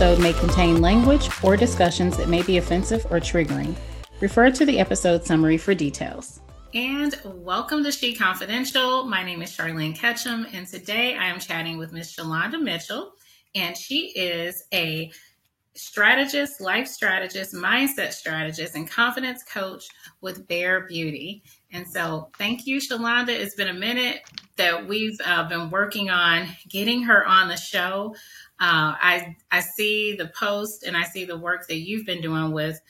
Episode may contain language or discussions that may be offensive or triggering. Refer to the episode summary for details. And welcome to She Confidential. My name is Charlene Ketchum, and today I am chatting with Miss Shalonda Mitchell, and she is a strategist, life strategist, mindset strategist, and confidence coach with Bare Beauty. And so, thank you, Shalonda. It's been a minute that we've uh, been working on getting her on the show. Uh, I I see the post and I see the work that you've been doing with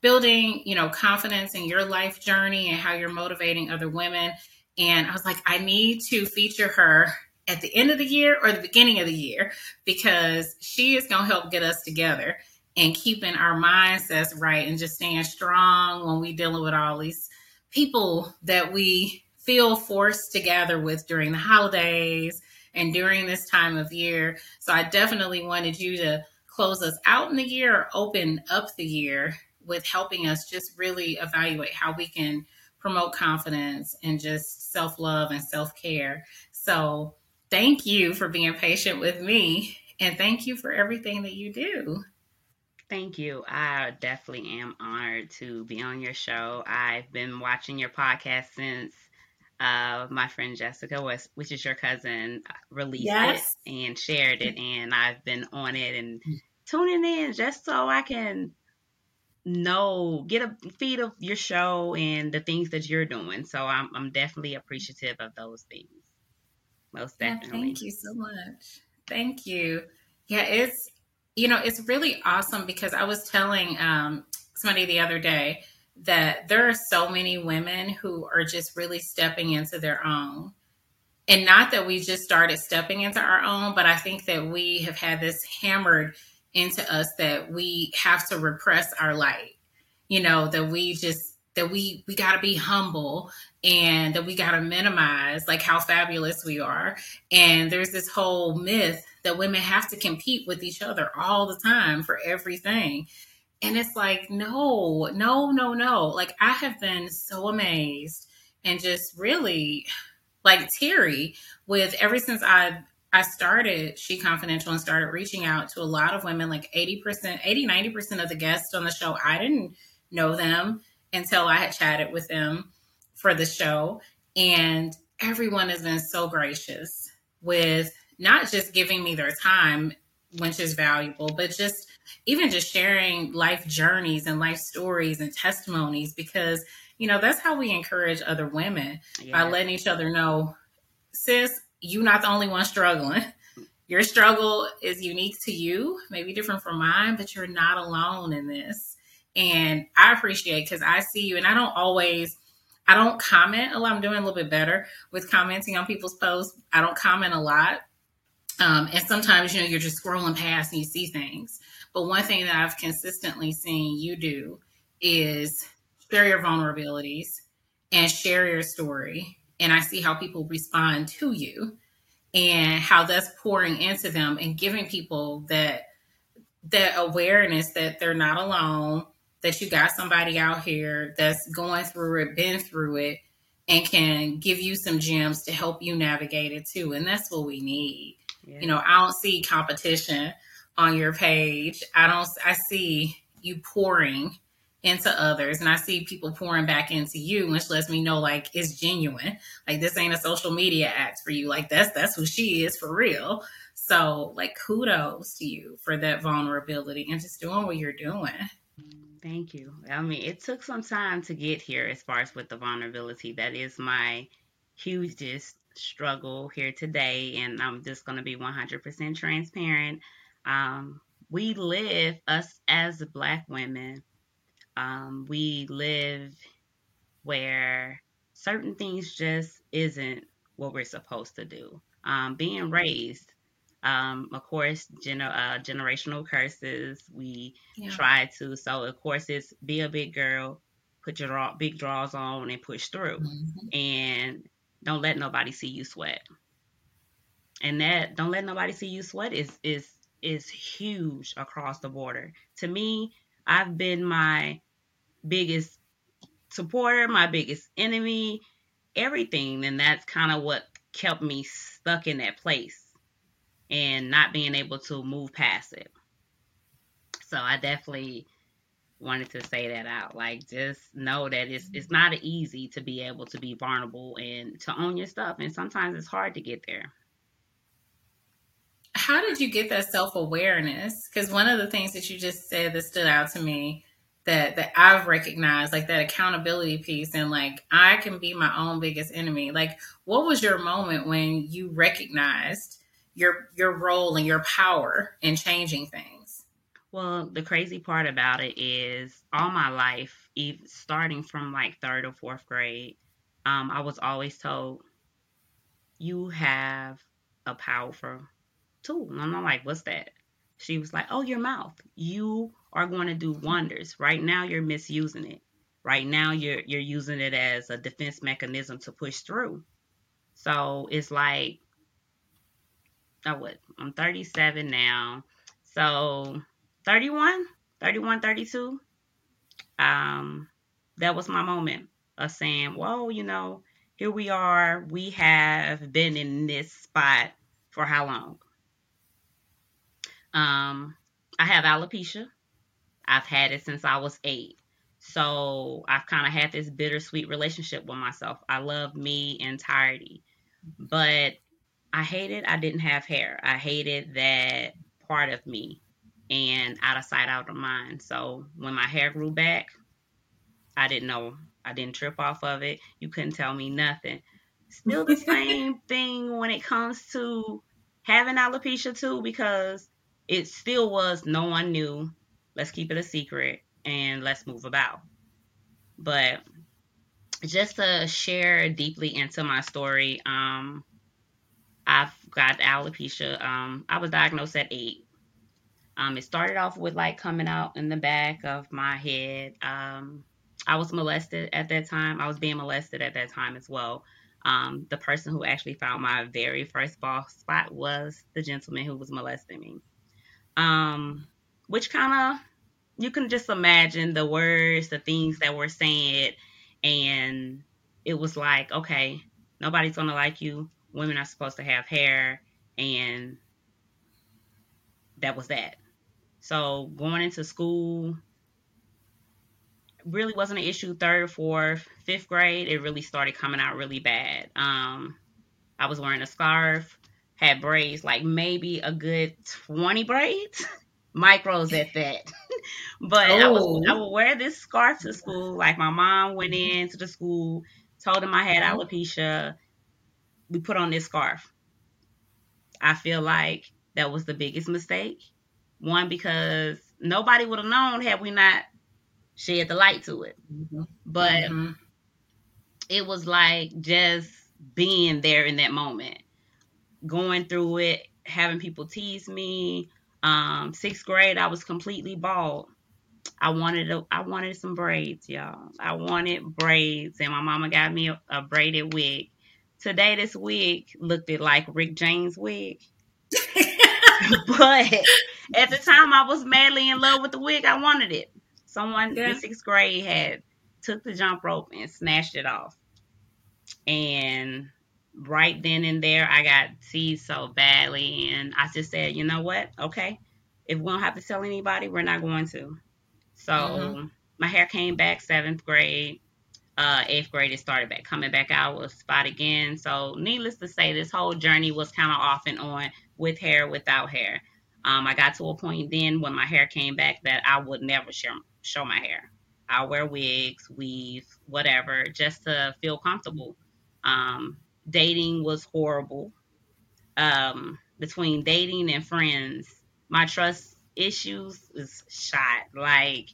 building, you know, confidence in your life journey and how you're motivating other women. And I was like, I need to feature her at the end of the year or the beginning of the year because she is going to help get us together and keeping our mindsets right and just staying strong when we dealing with all these people that we feel forced to gather with during the holidays and during this time of year. So I definitely wanted you to close us out in the year or open up the year with helping us just really evaluate how we can promote confidence and just self love and self care. So thank you for being patient with me and thank you for everything that you do. Thank you. I definitely am honored to be on your show. I've been watching your podcast since uh, my friend Jessica was, which is your cousin, uh, released yes. it and shared it, and I've been on it and tuning in just so I can know, get a feed of your show and the things that you're doing. So I'm, I'm definitely appreciative of those things. Most definitely. Yeah, thank you so much. Thank you. Yeah, it's you know it's really awesome because I was telling um, somebody the other day that there are so many women who are just really stepping into their own. And not that we just started stepping into our own, but I think that we have had this hammered into us that we have to repress our light. You know, that we just that we we got to be humble and that we got to minimize like how fabulous we are. And there's this whole myth that women have to compete with each other all the time for everything. And it's like, no, no, no, no. Like I have been so amazed and just really like teary with ever since I I started She Confidential and started reaching out to a lot of women, like 80%, 80, 90% of the guests on the show, I didn't know them until I had chatted with them for the show. And everyone has been so gracious with not just giving me their time, which is valuable, but just even just sharing life journeys and life stories and testimonies because you know that's how we encourage other women by letting each other know sis you're not the only one struggling. Your struggle is unique to you maybe different from mine but you're not alone in this. And i appreciate because i see you and i don't always i don't comment a lot. I'm doing a little bit better with commenting on people's posts. I don't comment a lot. Um, and sometimes you know you're just scrolling past and you see things but one thing that I've consistently seen you do is share your vulnerabilities and share your story. And I see how people respond to you and how that's pouring into them and giving people that that awareness that they're not alone, that you got somebody out here that's going through it, been through it, and can give you some gems to help you navigate it too. And that's what we need. Yeah. You know, I don't see competition on your page. I don't I see you pouring into others and I see people pouring back into you, which lets me know like it's genuine. Like this ain't a social media act for you. Like that's that's who she is for real. So like kudos to you for that vulnerability and just doing what you're doing. Thank you. I mean, it took some time to get here as far as with the vulnerability. That is my hugest struggle here today. And I'm just going to be 100% transparent. Um, we live, us as Black women, um, we live where certain things just isn't what we're supposed to do. Um, being raised, um, of course, gener- uh, generational curses. We yeah. try to, so of course, it's be a big girl, put your draw- big draws on, and push through, mm-hmm. and don't let nobody see you sweat. And that don't let nobody see you sweat is is is huge across the border. To me, I've been my biggest supporter, my biggest enemy, everything. And that's kind of what kept me stuck in that place and not being able to move past it. So I definitely wanted to say that out. Like just know that it's it's not easy to be able to be vulnerable and to own your stuff and sometimes it's hard to get there. How did you get that self-awareness? Cuz one of the things that you just said that stood out to me that that I've recognized like that accountability piece and like I can be my own biggest enemy. Like what was your moment when you recognized your your role and your power in changing things? Well, the crazy part about it is all my life, even starting from like third or fourth grade, um, I was always told you have a powerful tool. And I'm like, what's that? She was like, oh, your mouth. You are going to do wonders. Right now, you're misusing it. Right now, you're you're using it as a defense mechanism to push through. So it's like, oh, what? I'm 37 now. So 31, 31, 32. Um, that was my moment of saying, whoa, you know, here we are. We have been in this spot for how long? Um, I have alopecia. I've had it since I was eight. So I've kind of had this bittersweet relationship with myself. I love me entirety, but I hated I didn't have hair. I hated that part of me and out of sight, out of mind. So when my hair grew back, I didn't know. I didn't trip off of it. You couldn't tell me nothing. Still the same thing when it comes to having alopecia too, because it still was no one knew. Let's keep it a secret and let's move about. But just to share deeply into my story, um, I've got alopecia. Um, I was diagnosed at eight. Um, it started off with like coming out in the back of my head. Um, I was molested at that time. I was being molested at that time as well. Um, the person who actually found my very first ball spot was the gentleman who was molesting me um, which kind of you can just imagine the words, the things that were said, and it was like, okay, nobody's gonna like you. Women are supposed to have hair, and that was that. So going into school really wasn't an issue. Third, fourth, fifth grade, it really started coming out really bad. Um, I was wearing a scarf had braids, like maybe a good 20 braids, micros at that. but oh. I, was, I would wear this scarf to school. Like my mom went into the school, told him I had mm-hmm. alopecia. We put on this scarf. I feel like that was the biggest mistake. One, because nobody would have known had we not shed the light to it. Mm-hmm. But mm-hmm. it was like just being there in that moment going through it, having people tease me. Um, sixth grade, I was completely bald. I wanted a, I wanted some braids, y'all. I wanted braids, and my mama got me a, a braided wig. Today, this wig looked like Rick James' wig. but at the time, I was madly in love with the wig. I wanted it. Someone yeah. in sixth grade had took the jump rope and snatched it off, and right then and there, I got teased so badly. And I just said, you know what? Okay. If we don't have to tell anybody, we're not going to. So mm-hmm. my hair came back seventh grade. Uh, eighth grade, it started back coming back out with spot again. So, needless to say, this whole journey was kind of off and on with hair, without hair. Um, I got to a point then when my hair came back that I would never show, show my hair. I'll wear wigs, weave, whatever, just to feel comfortable. Um, dating was horrible. Um, between dating and friends, my trust issues is shot. Like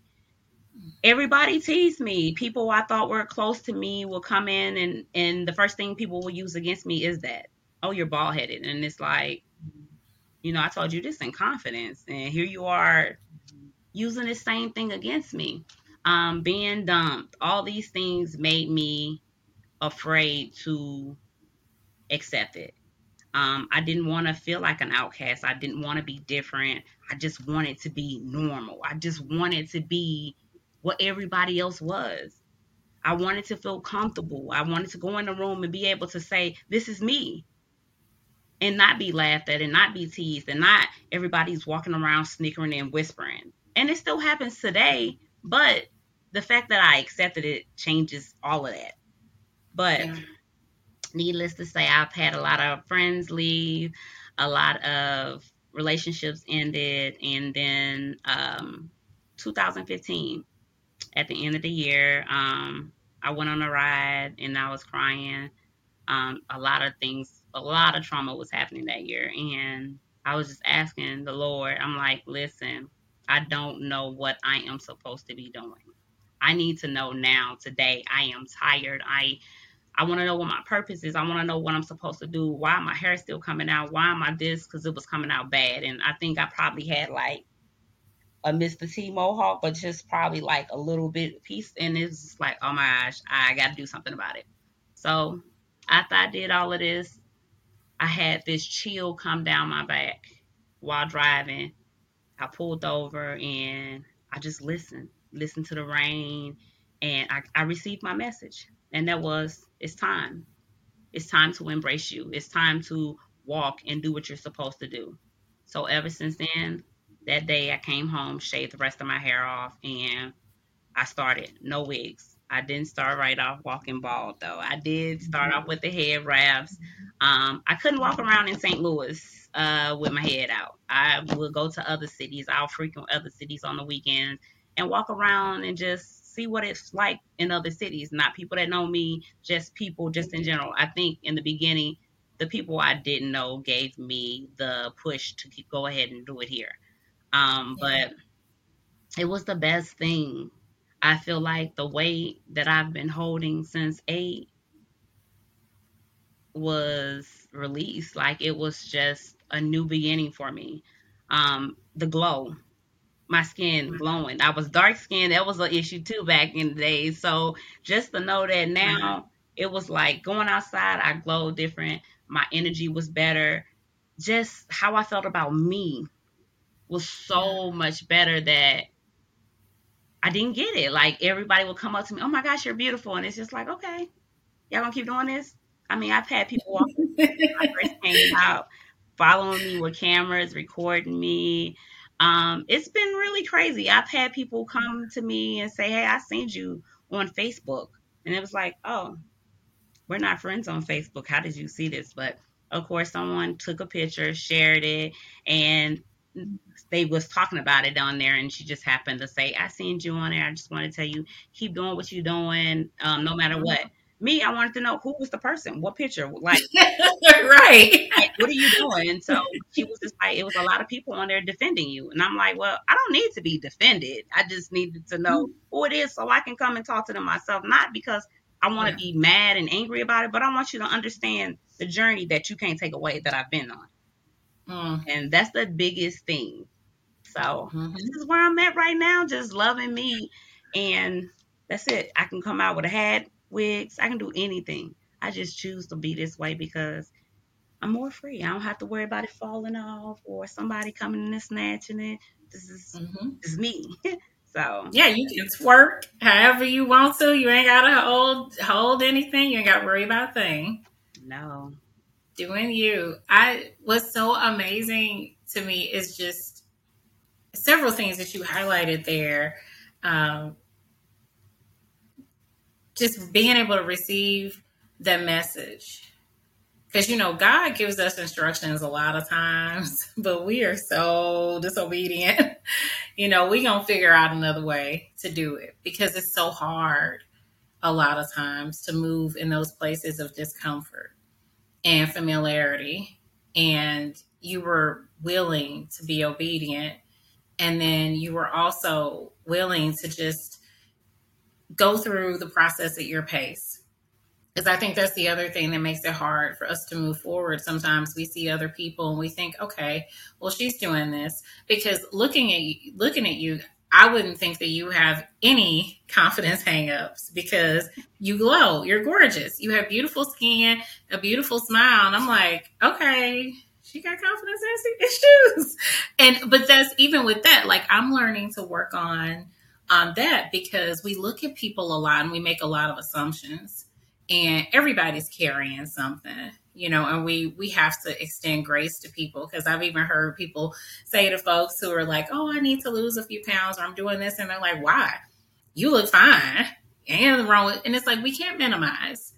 everybody teased me. People I thought were close to me will come in and and the first thing people will use against me is that, oh, you're bald headed. And it's like, you know, I told you this in confidence. And here you are using the same thing against me. Um, being dumped, all these things made me afraid to accept it. Um, I didn't want to feel like an outcast. I didn't want to be different. I just wanted to be normal. I just wanted to be what everybody else was. I wanted to feel comfortable. I wanted to go in the room and be able to say, This is me. And not be laughed at and not be teased and not everybody's walking around snickering and whispering. and it still happens today. But the fact that I accepted it changes all of that. But yeah. Needless to say, I've had a lot of friends leave, a lot of relationships ended, and then um, 2015, at the end of the year, um, I went on a ride and I was crying. Um, a lot of things, a lot of trauma was happening that year, and I was just asking the Lord. I'm like, listen, I don't know what I am supposed to be doing. I need to know now, today. I am tired. I I want to know what my purpose is. I want to know what I'm supposed to do. Why my hair still coming out? Why am I this? Because it was coming out bad. And I think I probably had like a Mr. T mohawk, but just probably like a little bit piece. And it's like, oh my gosh, I got to do something about it. So after I did all of this, I had this chill come down my back while driving. I pulled over and I just listened, listened to the rain, and I, I received my message. And that was it's time. It's time to embrace you. It's time to walk and do what you're supposed to do. So ever since then, that day I came home, shaved the rest of my hair off, and I started no wigs. I didn't start right off walking bald though. I did start off with the head wraps. Um, I couldn't walk around in St. Louis uh, with my head out. I would go to other cities. I'll frequent other cities on the weekends and walk around and just see what it's like in other cities, not people that know me, just people just in general. I think in the beginning, the people I didn't know gave me the push to keep, go ahead and do it here. Um, but it was the best thing. I feel like the weight that I've been holding since eight was released. Like it was just a new beginning for me. Um, the glow, my skin mm-hmm. glowing. I was dark skinned. That was an issue too back in the day. So just to know that now mm-hmm. it was like going outside, I glowed different. My energy was better. Just how I felt about me was so much better that I didn't get it. Like everybody would come up to me, "Oh my gosh, you're beautiful," and it's just like, okay, y'all gonna keep doing this? I mean, I've had people walk I first came out, following me with cameras, recording me. Um, it's been really crazy. I've had people come to me and say, Hey, I seen you on Facebook. And it was like, Oh, we're not friends on Facebook. How did you see this? But of course, someone took a picture, shared it, and they was talking about it on there and she just happened to say i seen you on there i just want to tell you keep doing what you're doing um, no matter what me, I wanted to know who was the person, what picture, like, right? What are you doing? So she was just like, it was a lot of people on there defending you, and I'm like, well, I don't need to be defended. I just needed to know mm-hmm. who it is so I can come and talk to them myself, not because I want to yeah. be mad and angry about it, but I want you to understand the journey that you can't take away that I've been on, mm. and that's the biggest thing. So mm-hmm. this is where I'm at right now, just loving me, and that's it. I can come out with a hat wigs. I can do anything. I just choose to be this way because I'm more free. I don't have to worry about it falling off or somebody coming in and snatching it. This is mm-hmm. this is me. so yeah, you can twerk however you want to. You ain't gotta hold hold anything. You ain't gotta worry about a thing. No. Doing you. I what's so amazing to me is just several things that you highlighted there. Um, just being able to receive the message. Because, you know, God gives us instructions a lot of times, but we are so disobedient. you know, we going to figure out another way to do it because it's so hard a lot of times to move in those places of discomfort and familiarity. And you were willing to be obedient. And then you were also willing to just go through the process at your pace. Because I think that's the other thing that makes it hard for us to move forward. Sometimes we see other people and we think, okay, well, she's doing this. Because looking at you, looking at you, I wouldn't think that you have any confidence hangups because you glow. You're gorgeous. You have beautiful skin, a beautiful smile. And I'm like, okay, she got confidence issues. And but that's even with that, like I'm learning to work on on that because we look at people a lot and we make a lot of assumptions and everybody's carrying something you know, and we we have to extend grace to people because I've even heard people say to folks who are like, "Oh, I need to lose a few pounds, or I'm doing this," and they're like, "Why? You look fine." And wrong and it's like we can't minimize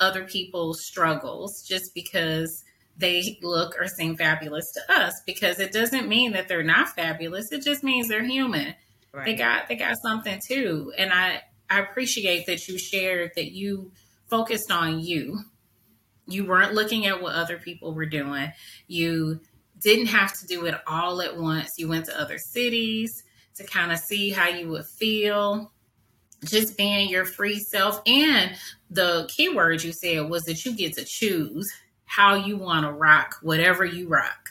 other people's struggles just because they look or seem fabulous to us because it doesn't mean that they're not fabulous it just means they're human right. they got they got something too. And i i appreciate that you shared that you focused on you. You weren't looking at what other people were doing. You didn't have to do it all at once. You went to other cities to kind of see how you would feel. Just being your free self. And the key word you said was that you get to choose how you want to rock whatever you rock.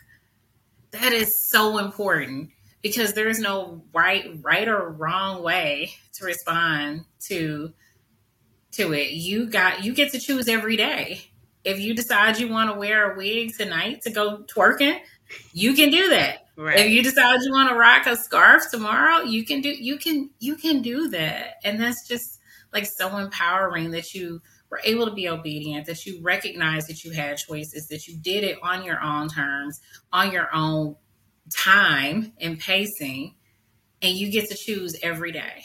That is so important because there's no right right or wrong way to respond to to it. You got you get to choose every day. If you decide you want to wear a wig tonight to go twerking, you can do that. Right. If you decide you want to rock a scarf tomorrow, you can do you can you can do that. And that's just like so empowering that you were able to be obedient, that you recognize that you had choices, that you did it on your own terms, on your own time and pacing, and you get to choose every day.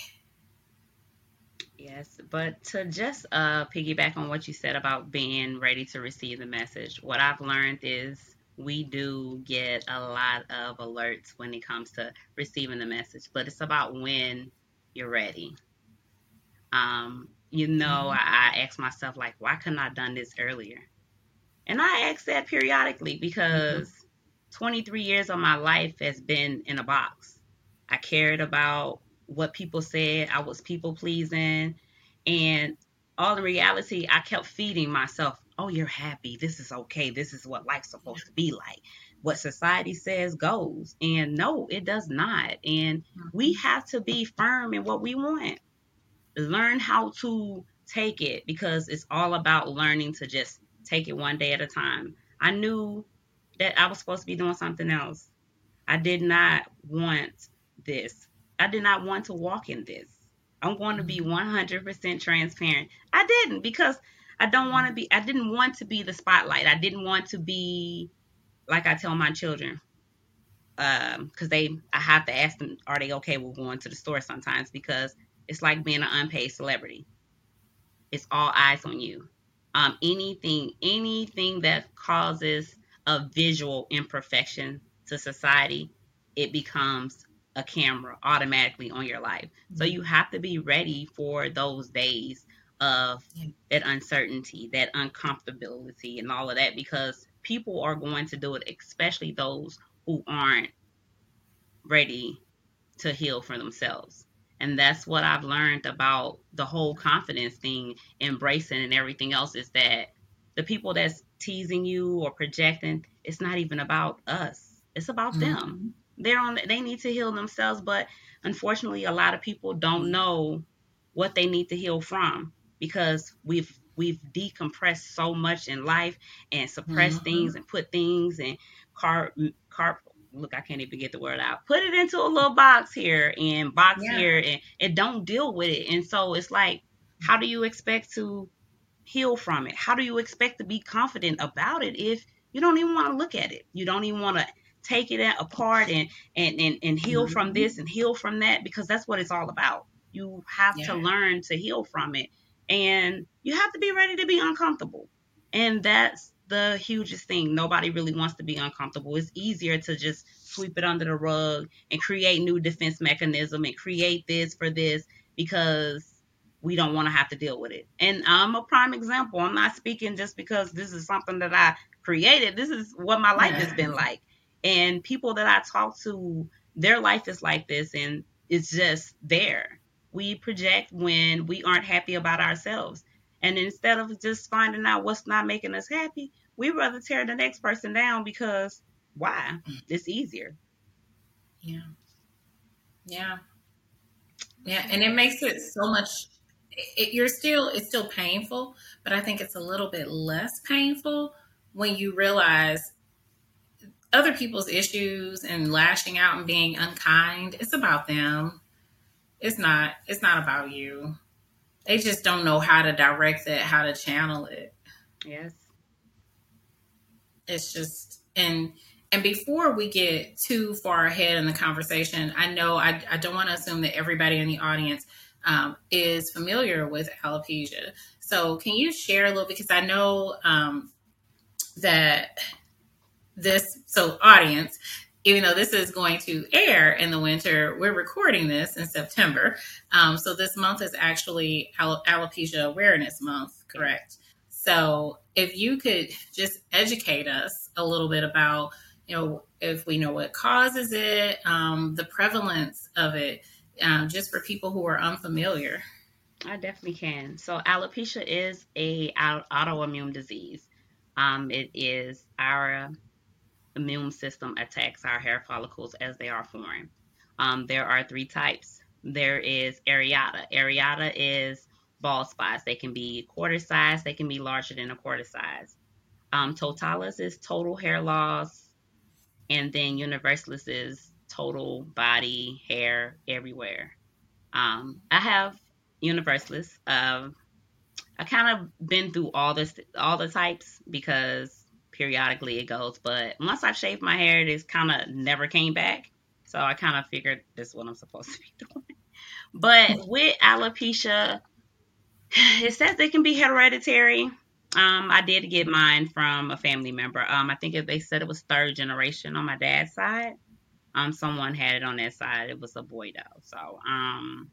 Yes, but to just uh, piggyback on what you said about being ready to receive the message, what I've learned is we do get a lot of alerts when it comes to receiving the message, but it's about when you're ready. Um, you know. I, I ask myself, like, why couldn't I have done this earlier? And I ask that periodically because mm-hmm. 23 years of my life has been in a box. I cared about what people said, I was people pleasing. And all in reality, I kept feeding myself, oh, you're happy. This is okay. This is what life's supposed to be like. What society says goes. And no, it does not. And we mm-hmm. have to be firm in what we want learn how to take it because it's all about learning to just take it one day at a time. I knew that I was supposed to be doing something else. I did not want this. I did not want to walk in this. I'm going to be 100% mm-hmm. transparent. I didn't because I don't want to be, I didn't want to be the spotlight. I didn't want to be, like I tell my children, because um, they, I have to ask them, are they okay with going to the store sometimes? Because it's like being an unpaid celebrity. It's all eyes on you. Um, anything, anything that causes a visual imperfection to society, it becomes a camera automatically on your life. So mm-hmm. you have to be ready for those days of that uncertainty, that uncomfortability, and all of that because people are going to do it, especially those who aren't ready to heal for themselves. And that's what I've learned about the whole confidence thing, embracing and everything else is that the people that's teasing you or projecting, it's not even about us. It's about mm-hmm. them. They're on they need to heal themselves, but unfortunately a lot of people don't know what they need to heal from because we've we've decompressed so much in life and suppressed mm-hmm. things and put things and car car look, I can't even get the word out. Put it into a little box here and box yeah. here and, and don't deal with it. And so it's like, how do you expect to heal from it? How do you expect to be confident about it if you don't even want to look at it? You don't even want to take it apart and and and, and heal mm-hmm. from this and heal from that because that's what it's all about. You have yeah. to learn to heal from it. And you have to be ready to be uncomfortable. And that's the hugest thing. Nobody really wants to be uncomfortable. It's easier to just sweep it under the rug and create new defense mechanism and create this for this because we don't want to have to deal with it. And I'm a prime example. I'm not speaking just because this is something that I created. This is what my life yeah. has been like. And people that I talk to, their life is like this and it's just there. We project when we aren't happy about ourselves. And instead of just finding out what's not making us happy, we rather tear the next person down because why? It's easier. Yeah. Yeah. Yeah. And it makes it so much it, you're still it's still painful, but I think it's a little bit less painful when you realize other people's issues and lashing out and being unkind. It's about them. It's not it's not about you. They just don't know how to direct it, how to channel it. Yes. it's just and and before we get too far ahead in the conversation, I know I, I don't want to assume that everybody in the audience um, is familiar with alopecia. So, can you share a little? Because I know um, that this, so audience, even though this is going to air in the winter, we're recording this in September. Um, so, this month is actually Alopecia Awareness Month, correct? So, if you could just educate us a little bit about, you know, if we know what causes it, um, the prevalence of it, um, just for people who are unfamiliar. I definitely can. So, alopecia is a autoimmune disease. Um, it is our immune system attacks our hair follicles as they are formed. Um, there are three types. There is areata. Areata is bald spots. They can be quarter size. They can be larger than a quarter size. Um, totalis is total hair loss, and then universalis is total body hair everywhere. Um, I have universalis. Uh, I kind of been through all this, all the types because periodically it goes. But once I shaved my hair, it kind of never came back. So I kind of figured this is what I'm supposed to be doing. But with alopecia, it says it can be hereditary. Um, I did get mine from a family member. Um, I think they said it was third generation on my dad's side. Um, someone had it on that side. It was a boy though. So um,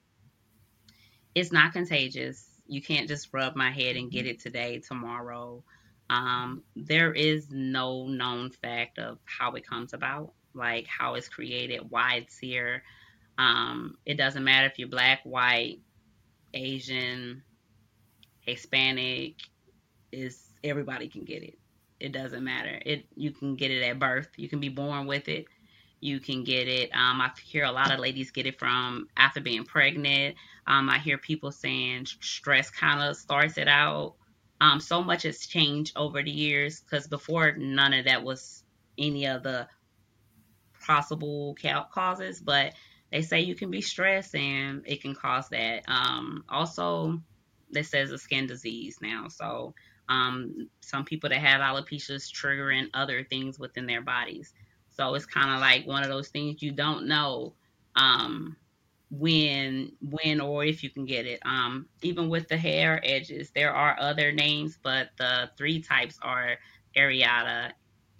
it's not contagious. You can't just rub my head and get it today, tomorrow. Um, there is no known fact of how it comes about, like how it's created, why it's here. Um, it doesn't matter if you're black, white, Asian, Hispanic, is everybody can get it. It doesn't matter. It you can get it at birth. You can be born with it. You can get it. Um, I hear a lot of ladies get it from after being pregnant. Um, I hear people saying stress kind of starts it out. Um, so much has changed over the years because before none of that was any of the possible causes, but they say you can be stressed and it can cause that. Um, also, this says a skin disease now. So um, some people that have alopecia is triggering other things within their bodies. So it's kind of like one of those things you don't know um, when, when or if you can get it. Um, even with the hair edges, there are other names, but the three types are areata,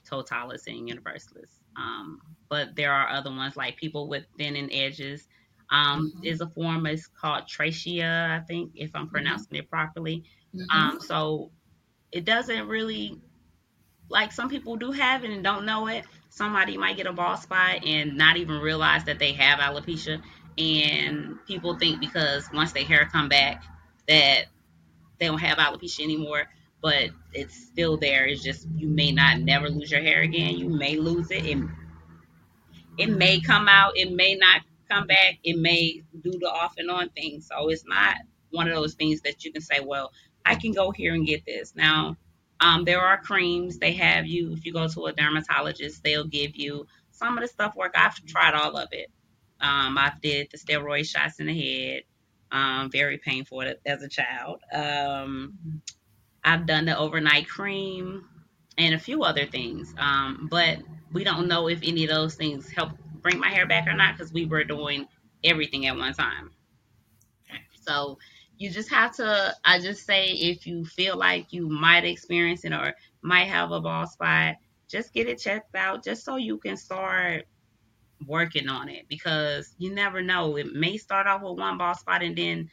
totalis, and universalis. Um, but there are other ones like people with thinning edges. Um, mm-hmm. Is a form is called trachea, I think, if I'm mm-hmm. pronouncing mm-hmm. it properly. Mm-hmm. Um, so it doesn't really like some people do have it and don't know it somebody might get a bald spot and not even realize that they have alopecia. And people think because once their hair come back that they don't have alopecia anymore but it's still there. It's just you may not never lose your hair again. You may lose it. It, it may come out. It may not come back. It may do the off and on thing. So it's not one of those things that you can say well i can go here and get this. Now um, there are creams they have you if you go to a dermatologist, they'll give you some of the stuff work. I've tried all of it. Um, I've did the steroid shots in the head. Um, very painful as a child. Um, I've done the overnight cream and a few other things. Um, but we don't know if any of those things help bring my hair back or not because we were doing everything at one time. So you just have to i just say if you feel like you might experience it or might have a bald spot just get it checked out just so you can start working on it because you never know. It may start off with one bald spot and then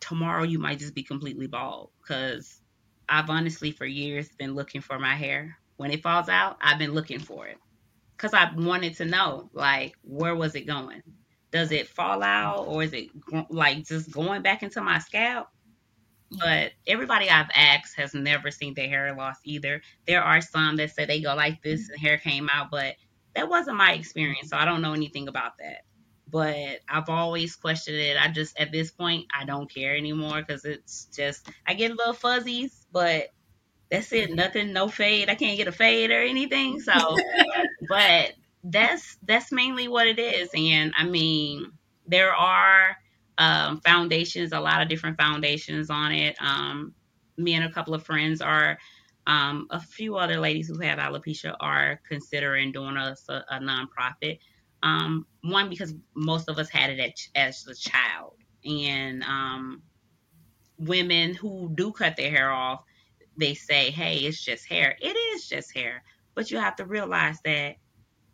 tomorrow you might just be completely bald because i've honestly for years been looking for my hair. When it falls out i've been looking for it because i wanted to know like where was it going does it fall out or is it like just going back into my scalp? But everybody I've asked has never seen their hair loss either. There are some that say they go like this mm-hmm. and hair came out, but that wasn't my experience, so I don't know anything about that. But I've always questioned it. I just at this point I don't care anymore because it's just I get a little fuzzies, but that's it. Mm-hmm. Nothing, no fade. I can't get a fade or anything. So, but that's that's mainly what it is. And I mean, there are um, foundations, a lot of different foundations on it. Um, me and a couple of friends are Um, a few other ladies who have alopecia are considering doing a, a nonprofit. Um, one because most of us had it at, as a child, and um, women who do cut their hair off, they say, "Hey, it's just hair." It is just hair, but you have to realize that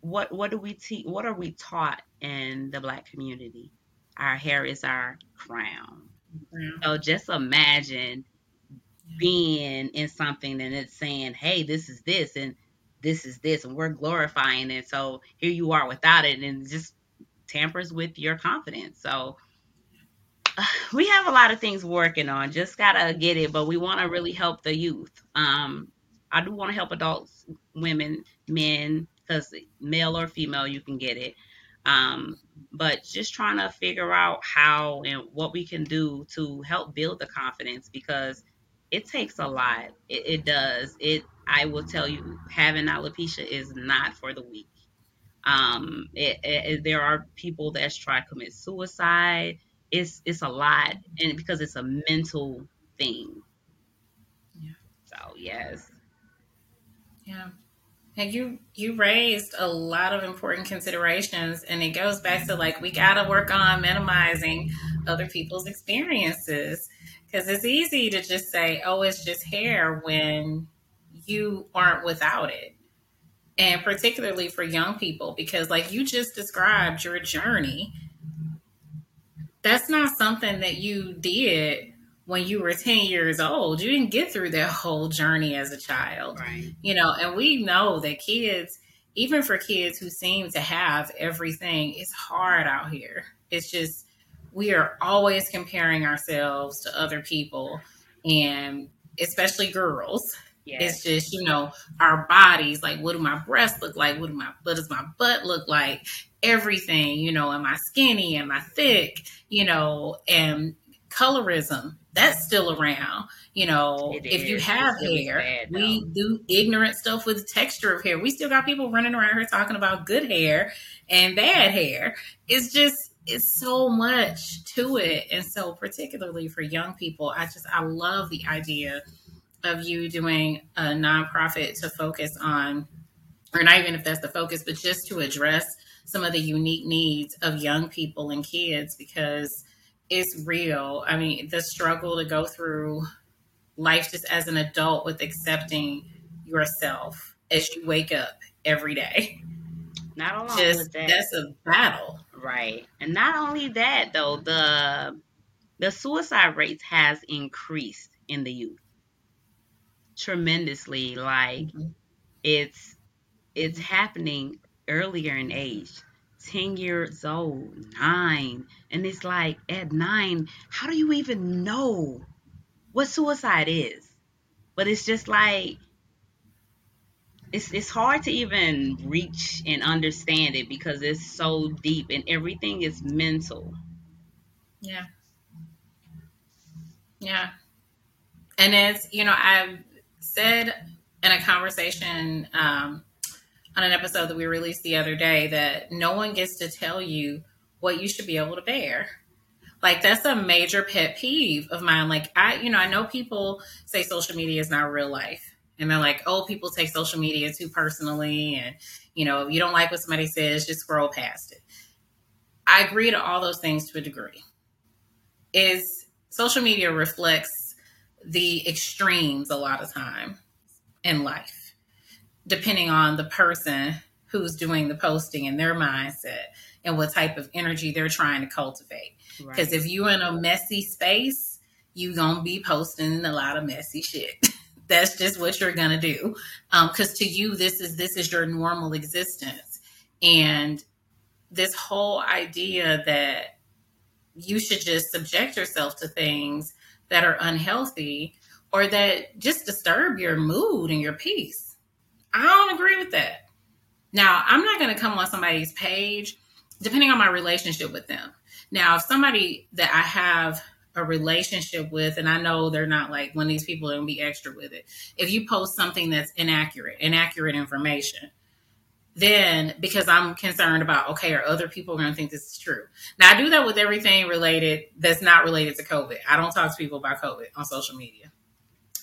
what what do we teach? What are we taught in the black community? Our hair is our crown. Mm-hmm. So just imagine being in something and it's saying, hey, this is this and this is this, and we're glorifying it. So here you are without it, and it just tampers with your confidence. So we have a lot of things working on. Just gotta get it, but we want to really help the youth. Um, I do want to help adults, women, men, because male or female, you can get it. Um, but just trying to figure out how and what we can do to help build the confidence because it takes a lot. It, it does. It. I will tell you, having alopecia is not for the weak. Um, it, it, there are people that's try to commit suicide. It's it's a lot, and because it's a mental thing. Yeah. So yes. Yeah. And you you raised a lot of important considerations, and it goes back to like we got to work on minimizing other people's experiences. Because it's easy to just say, "Oh, it's just hair," when you aren't without it, and particularly for young people, because like you just described your journey, that's not something that you did when you were 10 years old. You didn't get through that whole journey as a child. Right. You know, and we know that kids, even for kids who seem to have everything, it's hard out here. It's just, we are always comparing ourselves to other people and especially girls. Yes. It's just, you know, our bodies, like what do my breasts look like? What do my what does my butt look like? Everything, you know, am I skinny? Am I thick? You know, and colorism that's still around. You know, it if is. you have it's hair, bad, we do ignorant stuff with texture of hair. We still got people running around here talking about good hair and bad hair. It's just it's so much to it. And so particularly for young people, I just I love the idea of you doing a nonprofit to focus on or not even if that's the focus, but just to address some of the unique needs of young people and kids because it's real. I mean, the struggle to go through life just as an adult with accepting yourself as you wake up every day. Not only just that, that's a battle, right? And not only that, though the the suicide rates has increased in the youth tremendously. Like mm-hmm. it's it's happening earlier in age. 10 years old, nine. And it's like, at nine, how do you even know what suicide is? But it's just like, it's, it's hard to even reach and understand it because it's so deep and everything is mental. Yeah. Yeah. And it's, you know, I've said in a conversation um, on an episode that we released the other day that no one gets to tell you what you should be able to bear. Like that's a major pet peeve of mine. Like I, you know, I know people say social media is not real life. And they're like, oh, people take social media too personally. And, you know, you don't like what somebody says, just scroll past it. I agree to all those things to a degree. Is social media reflects the extremes a lot of time in life depending on the person who's doing the posting and their mindset and what type of energy they're trying to cultivate. Because right. if you're in a messy space, you're going to be posting a lot of messy shit. That's just what you're going to do. Because um, to you, this is this is your normal existence. And this whole idea that you should just subject yourself to things that are unhealthy or that just disturb your mood and your peace I don't agree with that. Now, I'm not going to come on somebody's page depending on my relationship with them. Now, if somebody that I have a relationship with, and I know they're not like one of these people that will be extra with it. If you post something that's inaccurate, inaccurate information, then because I'm concerned about, okay, are other people going to think this is true? Now, I do that with everything related that's not related to COVID. I don't talk to people about COVID on social media.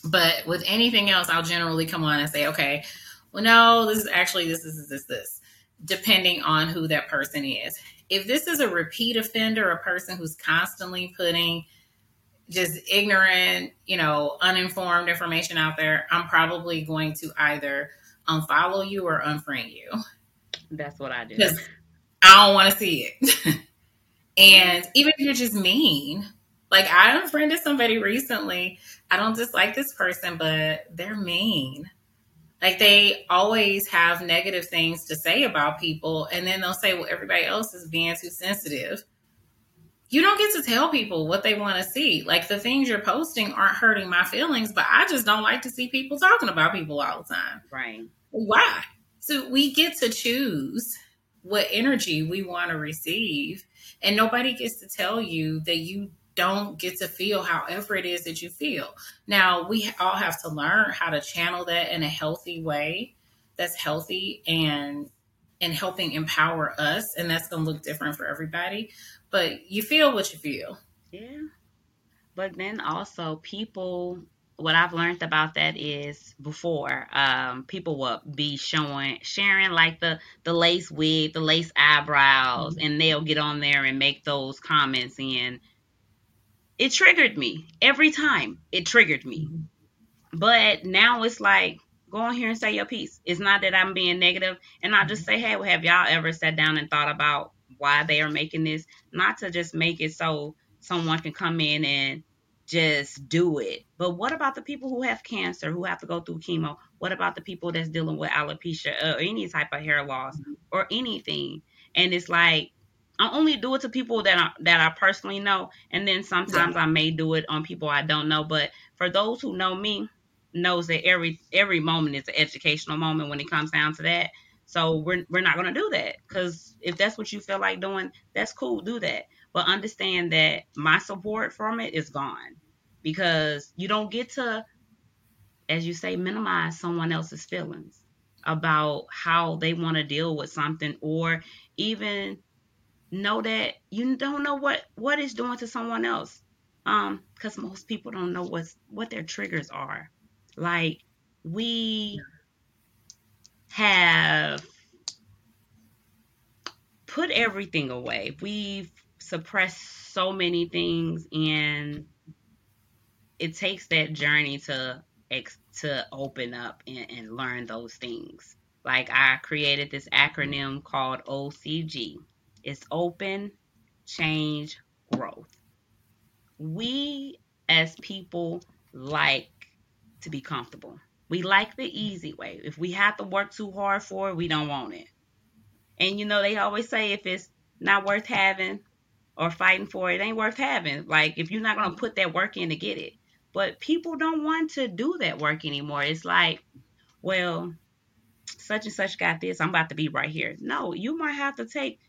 But with anything else, I'll generally come on and say, okay, well, no, this is actually this, this, this, this, depending on who that person is. If this is a repeat offender, a person who's constantly putting just ignorant, you know, uninformed information out there, I'm probably going to either unfollow you or unfriend you. That's what I do. I don't want to see it. and even if you're just mean, like I unfriended somebody recently. I don't dislike this person, but they're mean. Like they always have negative things to say about people, and then they'll say, "Well, everybody else is being too sensitive." You don't get to tell people what they want to see. Like the things you're posting aren't hurting my feelings, but I just don't like to see people talking about people all the time. Right. Why? So we get to choose what energy we want to receive, and nobody gets to tell you that you don't get to feel however it is that you feel. Now, we all have to learn how to channel that in a healthy way that's healthy and and helping empower us and that's going to look different for everybody, but you feel what you feel. Yeah. But then also people what I've learned about that is before um, people will be showing sharing like the the lace wig, the lace eyebrows, mm-hmm. and they'll get on there and make those comments and it triggered me every time. It triggered me. But now it's like, go on here and say your piece. It's not that I'm being negative, and I'll just say, hey, well, have y'all ever sat down and thought about why they are making this? Not to just make it so someone can come in and just do it. But what about the people who have cancer, who have to go through chemo? What about the people that's dealing with alopecia or any type of hair loss or anything? And it's like I only do it to people that I, that I personally know, and then sometimes yeah. I may do it on people I don't know. But for those who know me, knows that every every moment is an educational moment when it comes down to that. So we're we're not gonna do that because if that's what you feel like doing, that's cool, do that. But understand that my support from it is gone because you don't get to, as you say, minimize someone else's feelings about how they want to deal with something or even know that you don't know what what it's doing to someone else. Um because most people don't know what's what their triggers are. Like we have put everything away. We've suppressed so many things and it takes that journey to to open up and, and learn those things. Like i created this acronym called ocg is open, change, growth. We as people like to be comfortable. We like the easy way. If we have to work too hard for it, we don't want it. And you know, they always say if it's not worth having or fighting for it, it ain't worth having. Like if you're not going to put that work in to get it. But people don't want to do that work anymore. It's like, well, such and such got this. I'm about to be right here. No, you might have to take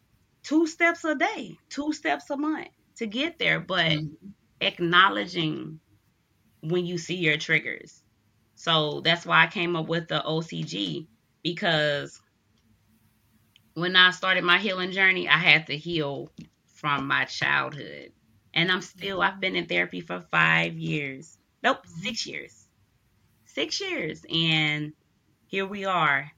two steps a day, two steps a month to get there, but mm-hmm. acknowledging when you see your triggers. So that's why I came up with the OCG because when I started my healing journey, I had to heal from my childhood. And I'm still, I've been in therapy for five years. Nope, six years. Six years. And here we are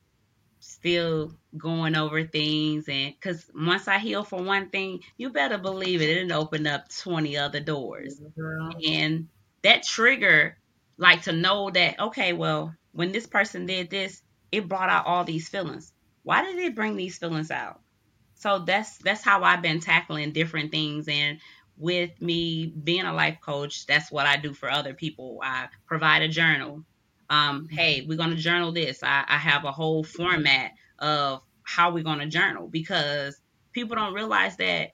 still going over things and because once I heal for one thing, you better believe it, it'll open up 20 other doors. Mm-hmm. And that trigger, like to know that, okay, well, when this person did this, it brought out all these feelings. Why did it bring these feelings out? So that's that's how I've been tackling different things and with me being a life coach, that's what I do for other people. I provide a journal um, hey, we're going to journal this. I, I have a whole format of how we're going to journal because people don't realize that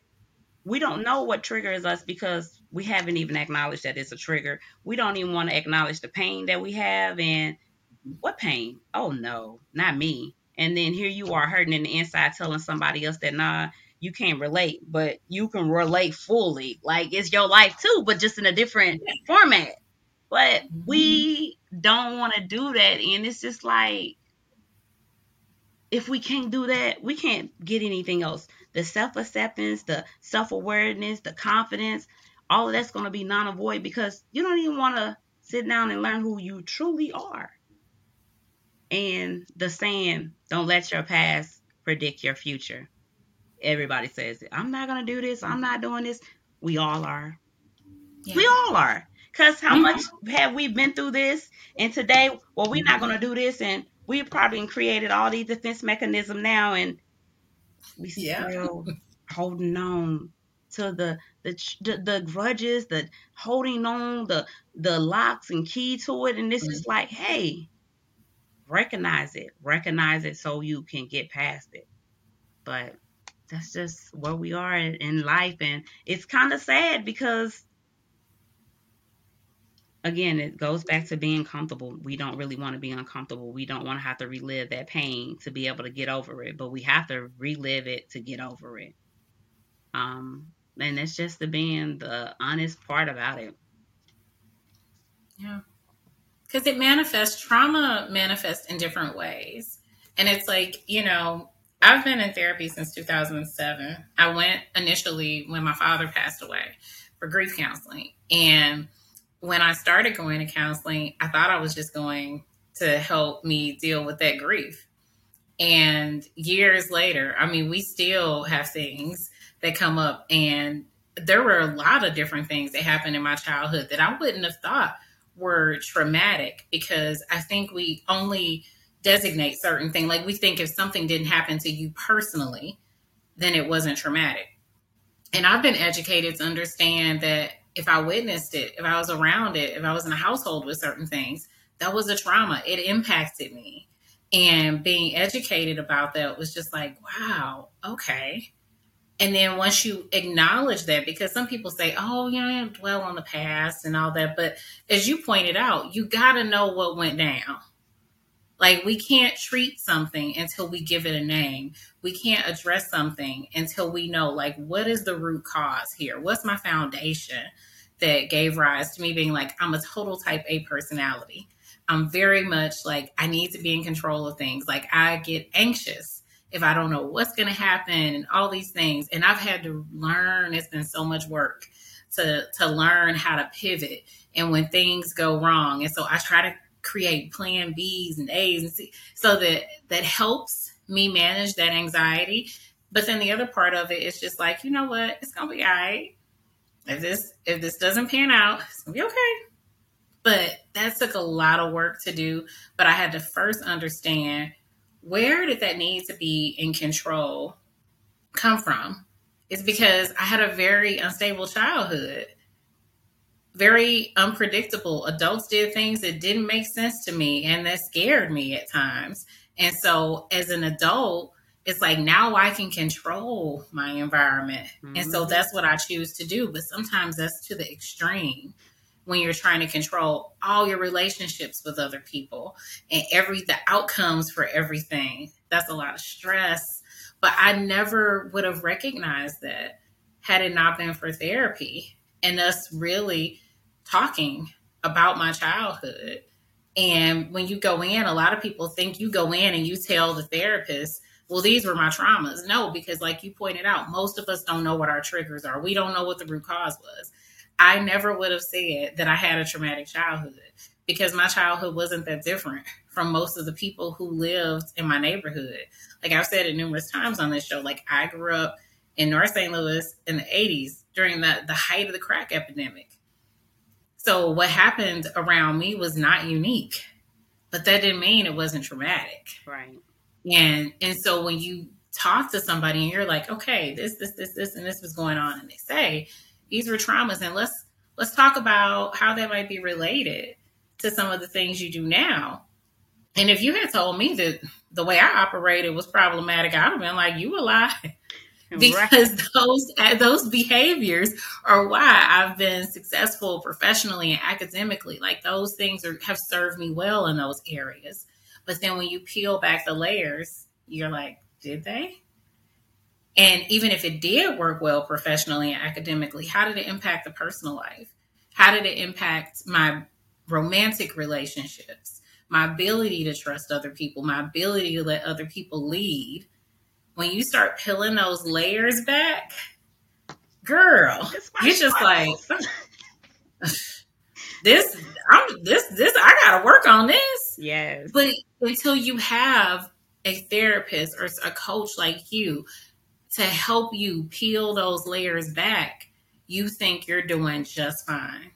we don't know what triggers us because we haven't even acknowledged that it's a trigger. We don't even want to acknowledge the pain that we have and what pain? Oh no, not me. And then here you are hurting in the inside telling somebody else that nah, you can't relate, but you can relate fully. Like it's your life too, but just in a different format. But we mm-hmm. don't want to do that. And it's just like, if we can't do that, we can't get anything else. The self acceptance, the self awareness, the confidence, all of that's going to be non avoid because you don't even want to sit down and learn who you truly are. And the saying, don't let your past predict your future. Everybody says it. I'm not going to do this. I'm not doing this. We all are. Yeah. We all are. Because how mm-hmm. much have we been through this? And today, well, we're not going to do this. And we probably created all these defense mechanisms now. And we still yeah. holding on to the, the the the grudges, the holding on, the the locks and key to it. And this mm-hmm. is like, hey, recognize it, recognize it so you can get past it. But that's just where we are in, in life, and it's kind of sad because again, it goes back to being comfortable. We don't really want to be uncomfortable. We don't want to have to relive that pain to be able to get over it, but we have to relive it to get over it. Um, and that's just the being the honest part about it. Yeah. Because it manifests, trauma manifests in different ways. And it's like, you know, I've been in therapy since 2007. I went initially when my father passed away for grief counseling. And when I started going to counseling, I thought I was just going to help me deal with that grief. And years later, I mean, we still have things that come up. And there were a lot of different things that happened in my childhood that I wouldn't have thought were traumatic because I think we only designate certain things. Like we think if something didn't happen to you personally, then it wasn't traumatic. And I've been educated to understand that if I witnessed it, if I was around it, if I was in a household with certain things, that was a trauma. It impacted me. And being educated about that was just like, wow, okay. And then once you acknowledge that, because some people say, oh, yeah, I dwell on the past and all that. But as you pointed out, you got to know what went down. Like we can't treat something until we give it a name. We can't address something until we know like what is the root cause here? What's my foundation that gave rise to me being like I'm a total type A personality. I'm very much like I need to be in control of things. Like I get anxious if I don't know what's going to happen and all these things. And I've had to learn, it's been so much work to to learn how to pivot and when things go wrong. And so I try to create plan B's and A's and C so that that helps me manage that anxiety. But then the other part of it is just like, you know what, it's gonna be all right. If this if this doesn't pan out, it's gonna be okay. But that took a lot of work to do. But I had to first understand where did that need to be in control come from? It's because I had a very unstable childhood very unpredictable. Adults did things that didn't make sense to me and that scared me at times. And so as an adult, it's like now I can control my environment. Mm-hmm. And so mm-hmm. that's what I choose to do. But sometimes that's to the extreme when you're trying to control all your relationships with other people and every the outcomes for everything. That's a lot of stress. But I never would have recognized that had it not been for therapy and us really talking about my childhood. And when you go in, a lot of people think you go in and you tell the therapist, well, these were my traumas. No, because like you pointed out, most of us don't know what our triggers are. We don't know what the root cause was. I never would have said that I had a traumatic childhood because my childhood wasn't that different from most of the people who lived in my neighborhood. Like I've said it numerous times on this show, like I grew up in North St. Louis in the 80s during the, the height of the crack epidemic. So what happened around me was not unique, but that didn't mean it wasn't traumatic. Right. And and so when you talk to somebody and you're like, okay, this, this, this, this, and this was going on, and they say these were traumas, and let's let's talk about how that might be related to some of the things you do now. And if you had told me that the way I operated was problematic, I'd have been like, you a lie. because right. those uh, those behaviors are why I've been successful professionally and academically. Like those things are, have served me well in those areas. But then when you peel back the layers, you're like, did they? And even if it did work well professionally and academically, how did it impact the personal life? How did it impact my romantic relationships, my ability to trust other people, my ability to let other people lead? When you start peeling those layers back, girl, you're just like, this I'm this this I gotta work on this. Yes. But until you have a therapist or a coach like you to help you peel those layers back, you think you're doing just fine.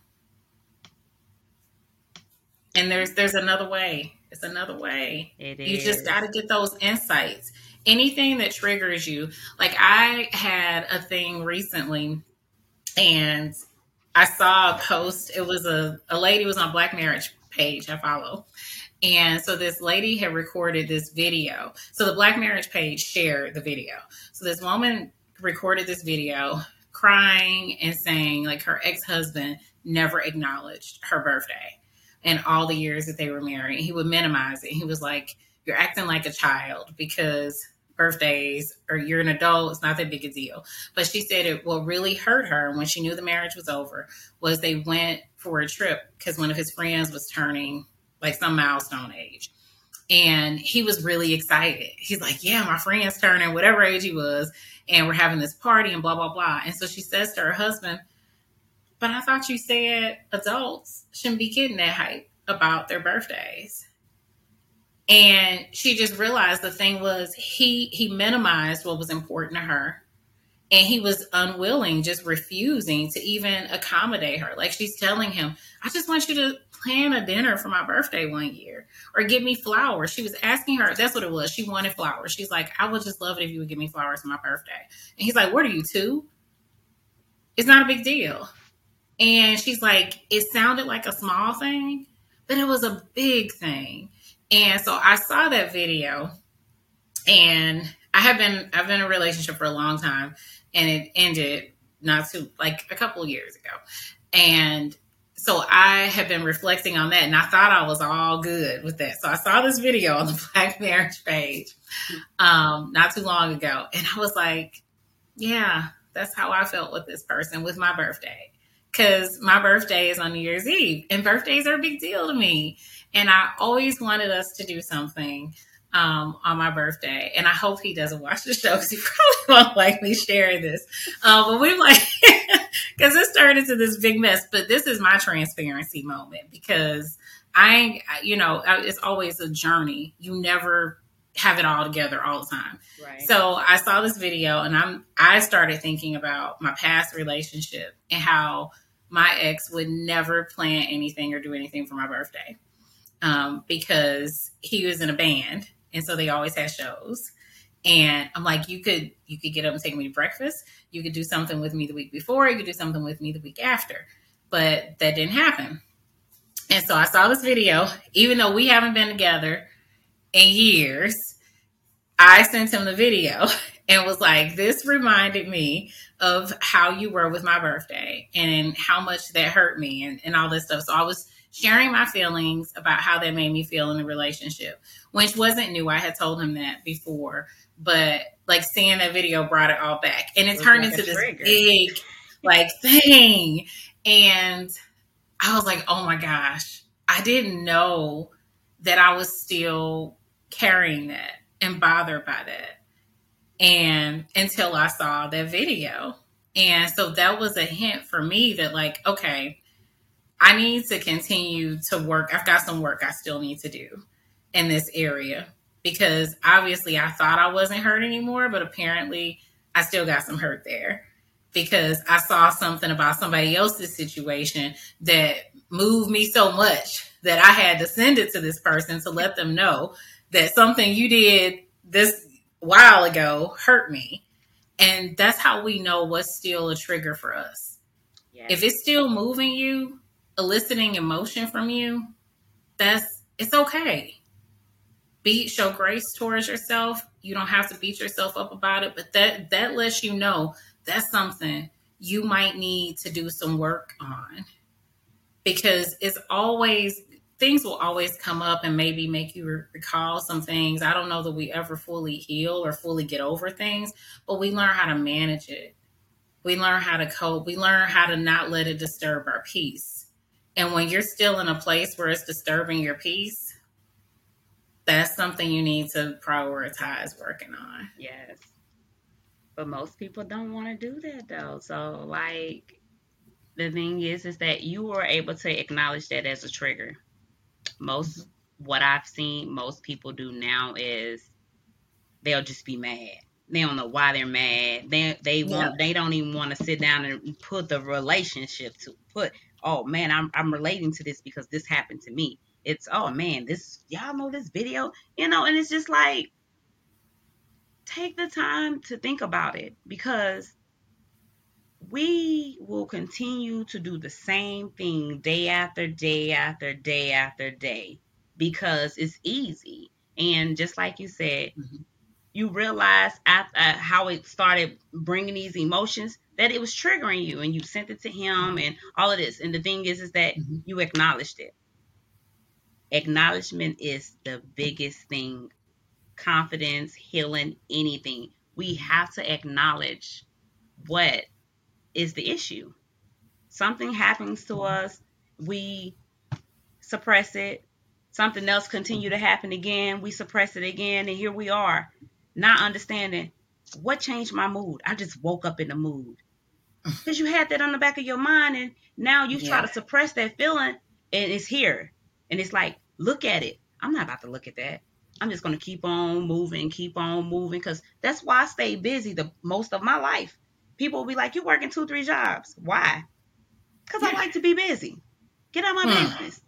And there's there's another way. It's another way. It you is. just got to get those insights. Anything that triggers you. Like I had a thing recently and I saw a post. It was a, a lady was on Black Marriage page I follow. And so this lady had recorded this video. So the Black Marriage page shared the video. So this woman recorded this video crying and saying like her ex-husband never acknowledged her birthday and all the years that they were married. He would minimize it. He was like, You're acting like a child because birthdays or you're an adult, it's not that big a deal. But she said it what really hurt her when she knew the marriage was over was they went for a trip because one of his friends was turning like some milestone age. And he was really excited. He's like, Yeah, my friend's turning whatever age he was, and we're having this party and blah, blah, blah. And so she says to her husband, But I thought you said adults shouldn't be getting that hype about their birthdays. And she just realized the thing was he he minimized what was important to her. And he was unwilling just refusing to even accommodate her. Like she's telling him i just want you to plan a dinner for my birthday one year or give me flowers. She was asking her that's what it was. She wanted flowers. She's like i would just love it if you would give me flowers for my birthday. And he's like what are you two? It's not a big deal. And she's like it sounded like a small thing but it was a big thing and so i saw that video and I have been I've been in a relationship for a long time and it ended not too like a couple of years ago. And so I have been reflecting on that and I thought I was all good with that. So I saw this video on the Black Marriage page um, not too long ago. And I was like, yeah, that's how I felt with this person with my birthday. Because my birthday is on New Year's Eve and birthdays are a big deal to me. And I always wanted us to do something um, on my birthday. And I hope he doesn't watch the show because he probably won't like me sharing this. Um, but we're like, because this turned into this big mess. But this is my transparency moment because I, you know, it's always a journey. You never have it all together all the time. Right. So I saw this video and I'm I started thinking about my past relationship and how my ex would never plan anything or do anything for my birthday. Um, because he was in a band and so they always had shows. And I'm like, you could you could get up and take me to breakfast. You could do something with me the week before. You could do something with me the week after. But that didn't happen. And so I saw this video, even though we haven't been together in years. I sent him the video and was like, This reminded me of how you were with my birthday and how much that hurt me and, and all this stuff. So I was sharing my feelings about how that made me feel in the relationship, which wasn't new. I had told him that before, but like seeing that video brought it all back. And it, it turned like into this trigger. big like thing. And I was like, oh my gosh, I didn't know that I was still carrying that and bothered by that. And until I saw that video. And so that was a hint for me that, like, okay, I need to continue to work. I've got some work I still need to do in this area because obviously I thought I wasn't hurt anymore, but apparently I still got some hurt there because I saw something about somebody else's situation that moved me so much that I had to send it to this person to let them know that something you did this while ago hurt me. And that's how we know what's still a trigger for us. Yes. If it's still moving you, eliciting emotion from you, that's it's okay. Be show grace towards yourself. You don't have to beat yourself up about it, but that that lets you know that's something you might need to do some work on. Because it's always things will always come up and maybe make you recall some things. I don't know that we ever fully heal or fully get over things, but we learn how to manage it. We learn how to cope. We learn how to not let it disturb our peace and when you're still in a place where it's disturbing your peace, that's something you need to prioritize working on. Yes. But most people don't want to do that though. So like the thing is, is that you were able to acknowledge that as a trigger. Most what I've seen most people do now is they'll just be mad. They don't know why they're mad. They they yeah. want they don't even want to sit down and put the relationship to put. Oh man, I'm I'm relating to this because this happened to me. It's oh man, this y'all know this video, you know, and it's just like take the time to think about it because we will continue to do the same thing day after day after day after day because it's easy. And just like you said, mm-hmm. you realize after uh, how it started bringing these emotions that it was triggering you, and you sent it to him, and all of this. And the thing is, is that mm-hmm. you acknowledged it. Acknowledgement is the biggest thing. Confidence, healing, anything. We have to acknowledge what is the issue. Something happens to us, we suppress it. Something else continue to happen again, we suppress it again, and here we are, not understanding what changed my mood. I just woke up in the mood because you had that on the back of your mind, and now you yeah. try to suppress that feeling, and it's here, and it's like, look at it. I'm not about to look at that. I'm just going to keep on moving, keep on moving because that's why I stay busy the most of my life people will be like, "You're working two, three jobs. Why? Because I like to be busy. Get out my hmm. business."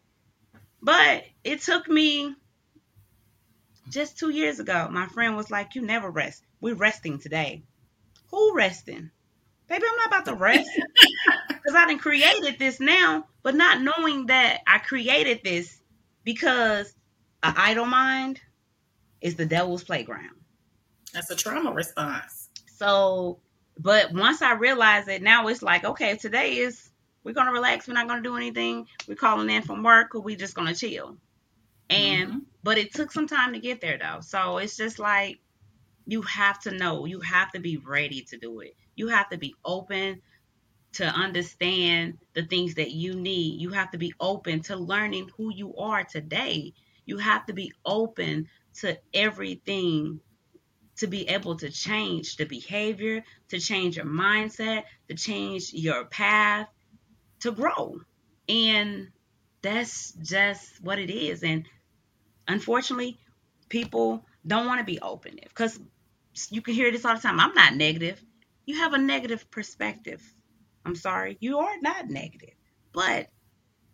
But it took me just two years ago. My friend was like, "You never rest. We're resting today. Who resting? Baby, I'm not about to rest because I didn't created this now, but not knowing that I created this because an idle mind is the devil's playground. That's a trauma response. So but once I realized it, now it's like, okay, today is we're gonna relax. We're not gonna do anything. We're calling in from work, or we just gonna chill. And mm-hmm. but it took some time to get there though. So it's just like you have to know. You have to be ready to do it. You have to be open to understand the things that you need. You have to be open to learning who you are today. You have to be open to everything to be able to change the behavior, to change your mindset, to change your path, to grow. And that's just what it is. And unfortunately, people don't want to be open because you can hear this all the time. I'm not negative. You have a negative perspective. I'm sorry. You are not negative. But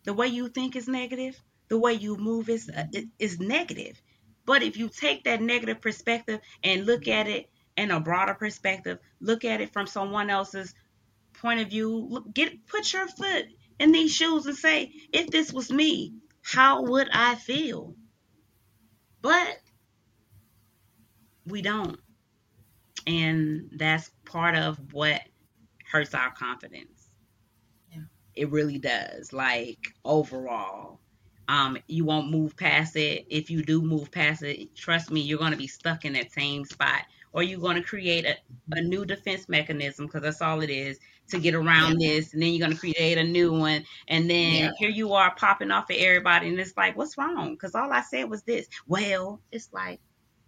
the way you think is negative, the way you move is uh, is negative. But if you take that negative perspective and look at it in a broader perspective, look at it from someone else's point of view, look, get put your foot in these shoes and say, if this was me, how would I feel? But we don't. And that's part of what hurts our confidence. Yeah. It really does. Like overall, um, you won't move past it. If you do move past it, trust me, you're going to be stuck in that same spot. Or you're going to create a, a new defense mechanism because that's all it is to get around yeah. this. And then you're going to create a new one. And then yeah. here you are popping off at everybody. And it's like, what's wrong? Because all I said was this. Well, it's like,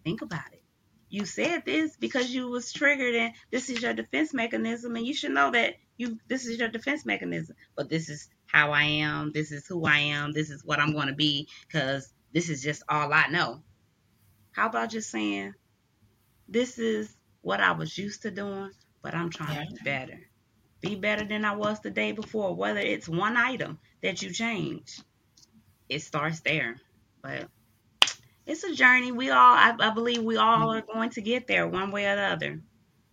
think about it. You said this because you was triggered and this is your defense mechanism. And you should know that you this is your defense mechanism. But this is how I am. This is who I am. This is what I'm going to be because this is just all I know. How about just saying, this is what I was used to doing, but I'm trying yeah. to be better. Be better than I was the day before, whether it's one item that you change. It starts there. But it's a journey. We all, I, I believe we all are going to get there one way or the other.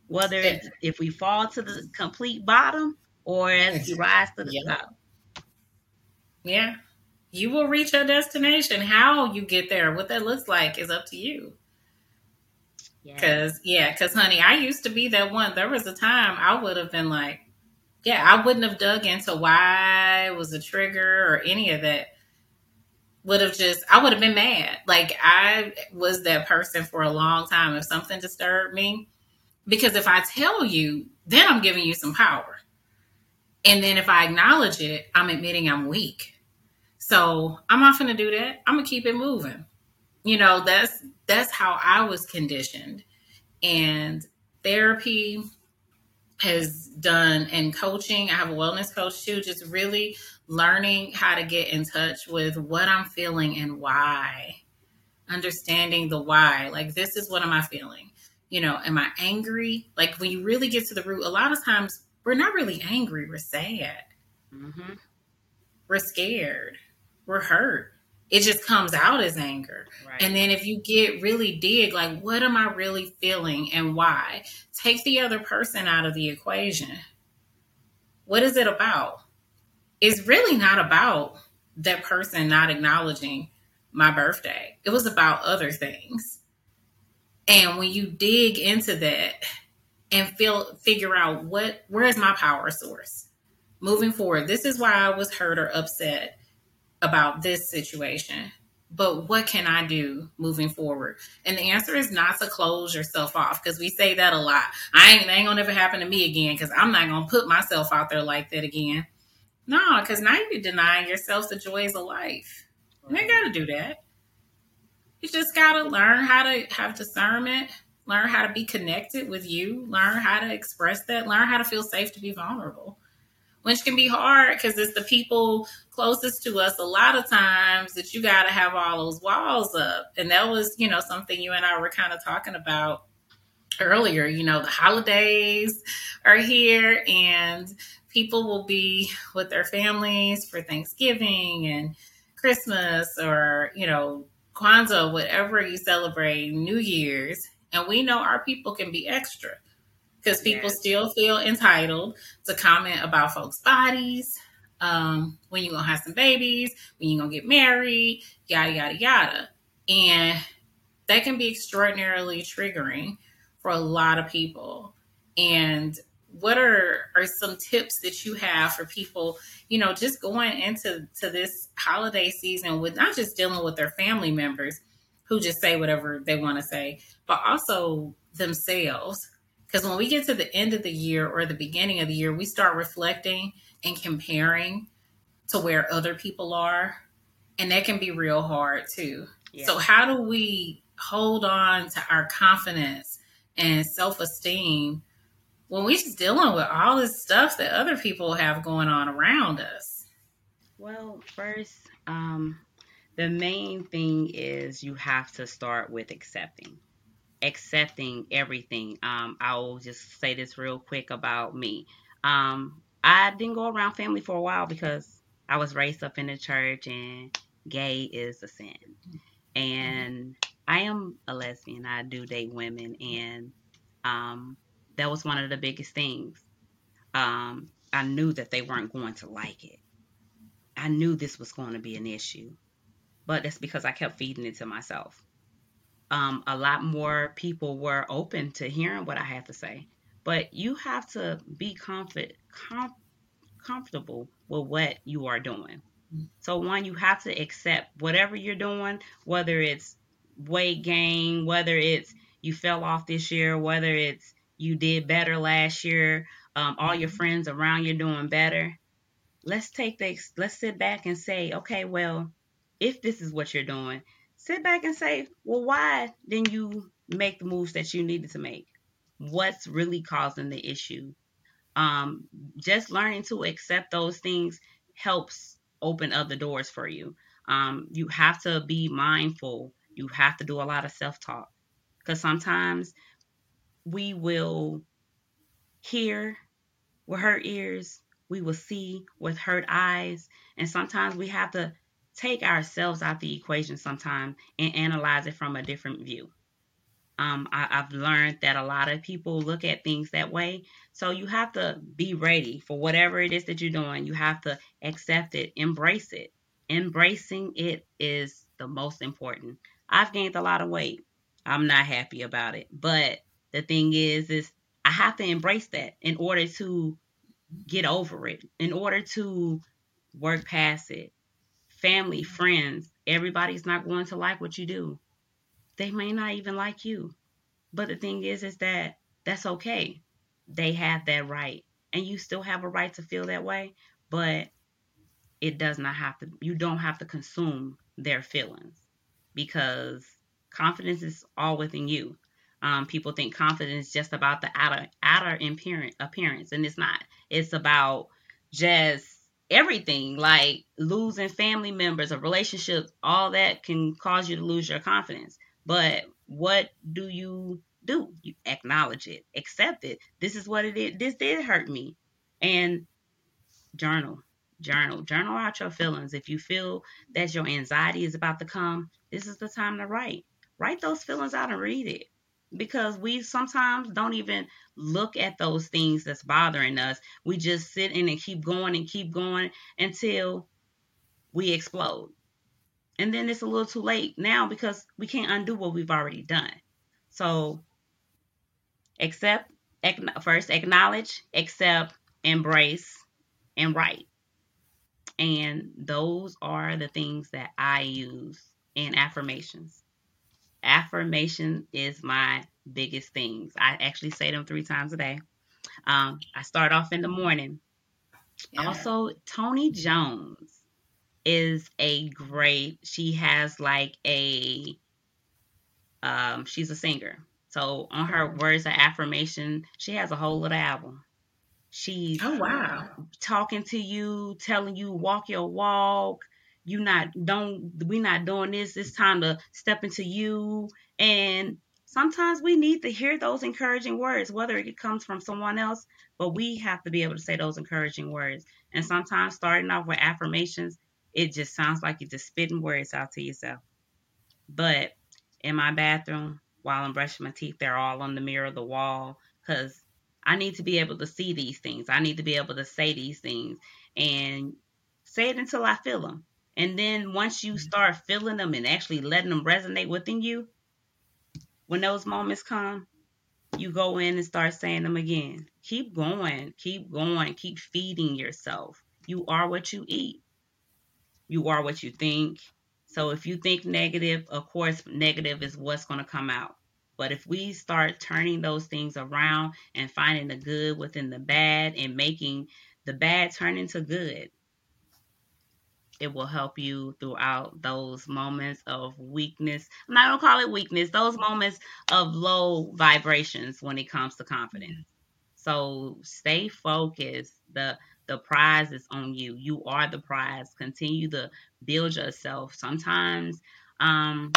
Whether it's if we fall to the complete bottom or as we rise to the yeah. top. Yeah. You will reach your destination. How you get there, what that looks like is up to you. Because, yeah, because, honey, I used to be that one. There was a time I would have been like, yeah, I wouldn't have dug into why it was a trigger or any of that. Would have just, I would have been mad. Like, I was that person for a long time. If something disturbed me, because if I tell you, then I'm giving you some power. And then if I acknowledge it, I'm admitting I'm weak. So I'm not to do that. I'm to keep it moving. You know, that's that's how I was conditioned. And therapy has done and coaching. I have a wellness coach too, just really learning how to get in touch with what I'm feeling and why. Understanding the why. Like, this is what am I feeling? You know, am I angry? Like, when you really get to the root, a lot of times we're not really angry, we're sad. Mm-hmm. We're scared. We're hurt. It just comes out as anger. Right. And then if you get really dig, like, what am I really feeling and why? Take the other person out of the equation. What is it about? It's really not about that person not acknowledging my birthday. It was about other things. And when you dig into that and feel figure out what where is my power source? moving forward, this is why I was hurt or upset about this situation. But what can I do moving forward? And the answer is not to close yourself off because we say that a lot. I ain't, ain't gonna never happen to me again because I'm not gonna put myself out there like that again. No, because now you're denying yourself the joys of life. You ain't gotta do that. You just gotta learn how to have discernment, learn how to be connected with you, learn how to express that, learn how to feel safe to be vulnerable which can be hard because it's the people closest to us a lot of times that you got to have all those walls up. And that was, you know, something you and I were kind of talking about earlier. You know, the holidays are here and people will be with their families for Thanksgiving and Christmas or, you know, Kwanzaa, whatever you celebrate, New Year's. And we know our people can be extra because people yes. still feel entitled to comment about folks' bodies, um, when you're gonna have some babies, when you're gonna get married, yada yada yada. And that can be extraordinarily triggering for a lot of people. And what are are some tips that you have for people, you know, just going into to this holiday season with not just dealing with their family members who just say whatever they want to say, but also themselves because when we get to the end of the year or the beginning of the year, we start reflecting and comparing to where other people are. And that can be real hard too. Yeah. So, how do we hold on to our confidence and self esteem when we're just dealing with all this stuff that other people have going on around us? Well, first, um, the main thing is you have to start with accepting accepting everything. Um, I'll just say this real quick about me. Um, I didn't go around family for a while because I was raised up in the church and gay is a sin. And I am a lesbian. I do date women, and um, that was one of the biggest things. Um, I knew that they weren't going to like it. I knew this was going to be an issue, but that's because I kept feeding it to myself um, a lot more people were open to hearing what I had to say. But you have to be comfort, com- comfortable with what you are doing. So, one, you have to accept whatever you're doing, whether it's weight gain, whether it's you fell off this year, whether it's you did better last year, um, all your friends around you doing better. Let's take this, let's sit back and say, okay, well, if this is what you're doing, sit back and say, well, why didn't you make the moves that you needed to make? What's really causing the issue? Um, just learning to accept those things helps open other doors for you. Um, you have to be mindful. You have to do a lot of self talk because sometimes we will hear with hurt ears, we will see with hurt eyes, and sometimes we have to take ourselves out the equation sometime and analyze it from a different view. Um, I, have learned that a lot of people look at things that way. So you have to be ready for whatever it is that you're doing. You have to accept it, embrace it. Embracing it is the most important. I've gained a lot of weight. I'm not happy about it. But the thing is, is I have to embrace that in order to get over it, in order to work past it, family, friends, everybody's not going to like what you do. They may not even like you. But the thing is, is that that's okay. They have that right. And you still have a right to feel that way, but it does not have to, you don't have to consume their feelings because confidence is all within you. Um, people think confidence is just about the outer outer appearance, and it's not. It's about just everything, like losing family members, a relationship. All that can cause you to lose your confidence. But what do you do? You acknowledge it, accept it. This is what it is. This did hurt me, and journal, journal, journal out your feelings. If you feel that your anxiety is about to come, this is the time to write. Write those feelings out and read it because we sometimes don't even look at those things that's bothering us. We just sit in and keep going and keep going until we explode. And then it's a little too late now because we can't undo what we've already done. So accept, first acknowledge, accept, embrace, and write. And those are the things that I use in affirmations affirmation is my biggest things. I actually say them three times a day. Um, I start off in the morning. Yeah. Also, Tony Jones is a great. She has like a. Um, she's a singer. So on her words of affirmation, she has a whole little album. She's oh wow talking to you, telling you walk your walk, you not don't we not doing this it's time to step into you. And sometimes we need to hear those encouraging words whether it comes from someone else but we have to be able to say those encouraging words. And sometimes starting off with affirmations it just sounds like you're just spitting words out to yourself. But in my bathroom while i'm brushing my teeth they're all on the mirror of the wall because i need to be able to see these things. I need to be able to say these things and say it until i feel them and then once you mm-hmm. start feeling them and actually letting them resonate within you, when those moments come, you go in and start saying them again. Keep going, keep going, keep feeding yourself. You are what you eat. You are what you think. So if you think negative, of course, negative is what's going to come out. But if we start turning those things around and finding the good within the bad and making the bad turn into good, it will help you throughout those moments of weakness. I'm not gonna call it weakness, those moments of low vibrations when it comes to confidence. So stay focused. The the prize is on you. You are the prize. Continue to build yourself. Sometimes um,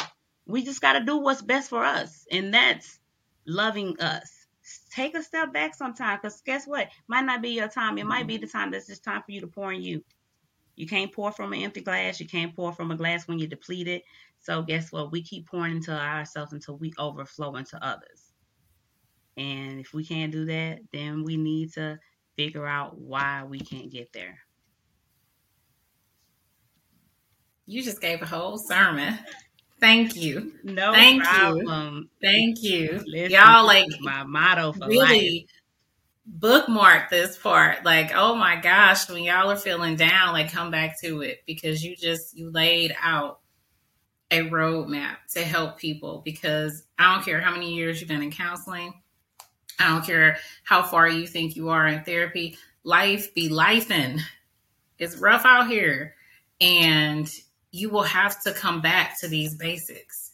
we just got to do what's best for us, and that's loving us. Take a step back sometimes, because guess what? Might not be your time. It might be the time that's just time for you to pour in you. You can't pour from an empty glass. You can't pour from a glass when you're depleted. So guess what? We keep pouring into ourselves until we overflow into others. And if we can't do that, then we need to figure out why we can't get there. You just gave a whole sermon. Thank you. No Thank problem. You. Thank you. Listen, Y'all like my motto for really life bookmark this part. Like, oh my gosh, when y'all are feeling down, like come back to it because you just you laid out a roadmap to help people because I don't care how many years you've been in counseling. I don't care how far you think you are in therapy. Life be lifing. It's rough out here. And you will have to come back to these basics.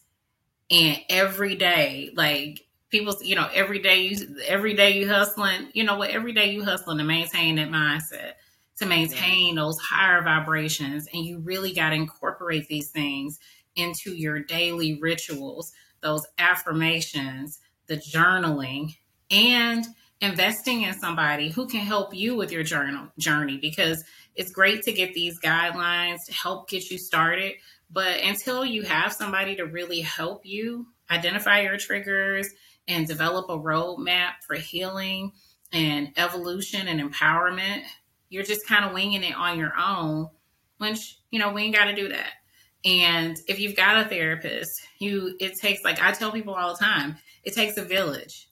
And every day, like people, you know, every day you every day you hustling, you know what, every day you hustling to maintain that mindset, to maintain those higher vibrations. And you really got to incorporate these things into your daily rituals, those affirmations, the journaling, and investing in somebody who can help you with your journal journey because it's great to get these guidelines to help get you started. But until you have somebody to really help you identify your triggers and develop a roadmap for healing and evolution and empowerment, you're just kind of winging it on your own, which, you know, we ain't got to do that. And if you've got a therapist, you it takes like I tell people all the time, it takes a village.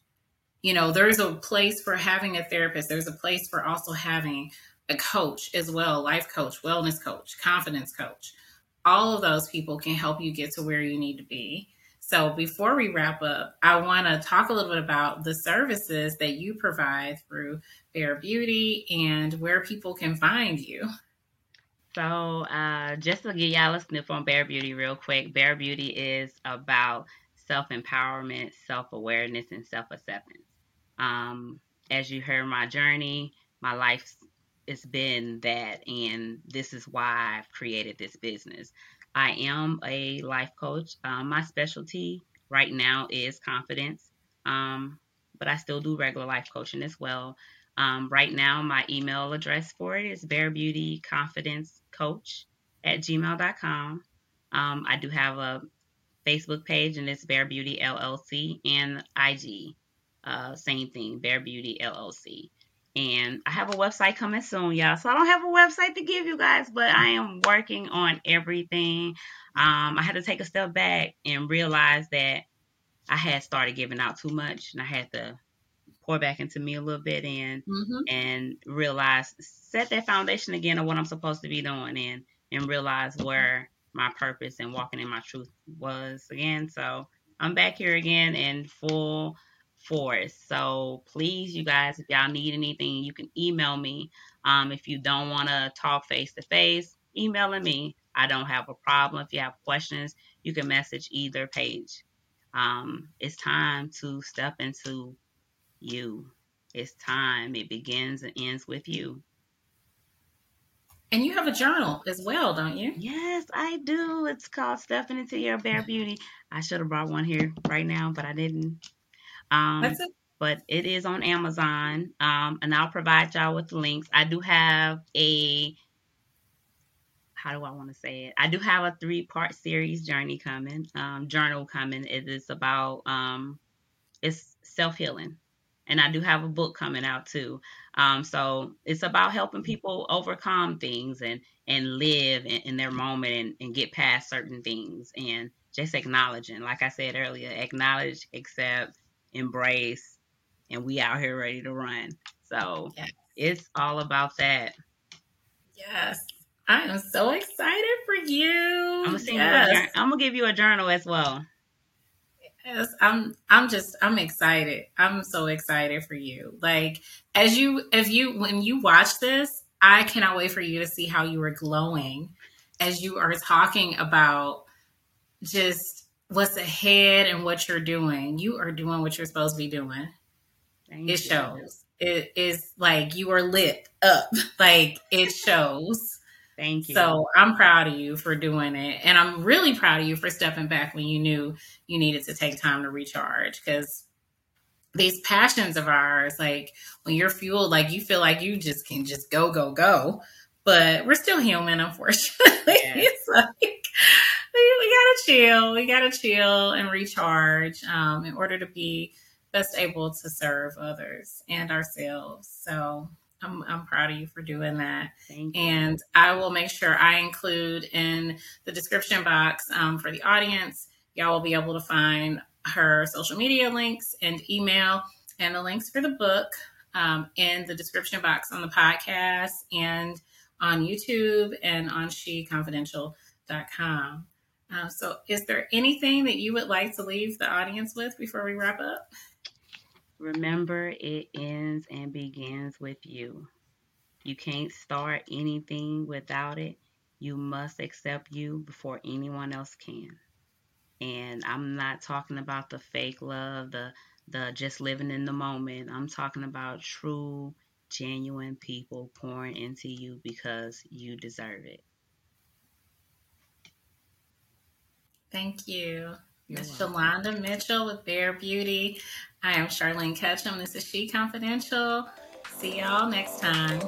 You know, there's a place for having a therapist. There's a place for also having a coach as well, life coach, wellness coach, confidence coach. All of those people can help you get to where you need to be. So before we wrap up, I want to talk a little bit about the services that you provide through Bare Beauty and where people can find you. So, uh, just to give y'all a sniff on Bare Beauty real quick, Bare Beauty is about self empowerment, self awareness, and self acceptance. Um, as you heard my journey, my life has been that, and this is why I've created this business. I am a life coach. Um, my specialty right now is confidence, um, but I still do regular life coaching as well. Um, right now, my email address for it is Bare Beauty Confidence Coach at gmail.com. Um, I do have a Facebook page, and it's Bare Beauty LLC, and IG, uh, same thing, Bare Beauty LLC. And I have a website coming soon, y'all. So I don't have a website to give you guys, but I am working on everything. Um, I had to take a step back and realize that I had started giving out too much, and I had to pour back into me a little bit and mm-hmm. and realize set that foundation again of what I'm supposed to be doing and and realize where my purpose and walking in my truth was again. So I'm back here again in full force. So please, you guys, if y'all need anything, you can email me. Um, if you don't want to talk face to face, emailing me. I don't have a problem. If you have questions, you can message either page. Um, it's time to step into you. It's time. It begins and ends with you. And you have a journal as well, don't you? Yes, I do. It's called Stepping into Your Bare Beauty. I should have brought one here right now, but I didn't. Um, That's it. But it is on Amazon, um, and I'll provide y'all with the links. I do have a how do I want to say it? I do have a three part series journey coming, um, journal coming. It is about um, it's self healing and I do have a book coming out too. Um, so it's about helping people overcome things and and live in, in their moment and, and, get past certain things and just acknowledging, like I said earlier, acknowledge, accept, embrace, and we out here ready to run. So yes. it's all about that. Yes. I am so excited for you. I'm gonna, yes. I'm gonna give you a journal as well. Yes, I'm I'm just I'm excited. I'm so excited for you. Like as you if you when you watch this, I cannot wait for you to see how you are glowing as you are talking about just what's ahead and what you're doing. You are doing what you're supposed to be doing. Thank it shows. It is like you are lit up. Like it shows. Thank you. So I'm proud of you for doing it. And I'm really proud of you for stepping back when you knew you needed to take time to recharge because these passions of ours, like when you're fueled, like you feel like you just can just go, go, go. But we're still human, unfortunately. it's like we, we, gotta chill. We gotta chill and recharge um, in order to be best able to serve others and ourselves. So I'm, I'm proud of you for doing that. And I will make sure I include in the description box um, for the audience, y'all will be able to find her social media links and email and the links for the book um, in the description box on the podcast and on YouTube and on sheconfidential.com. Uh, so, is there anything that you would like to leave the audience with before we wrap up? Remember, it ends and begins with you. You can't start anything without it. You must accept you before anyone else can. And I'm not talking about the fake love, the the just living in the moment. I'm talking about true, genuine people pouring into you because you deserve it. Thank you. Miss Shalonda Mitchell with Bare Beauty. I am Charlene Ketchum. This is She Confidential. See y'all next time.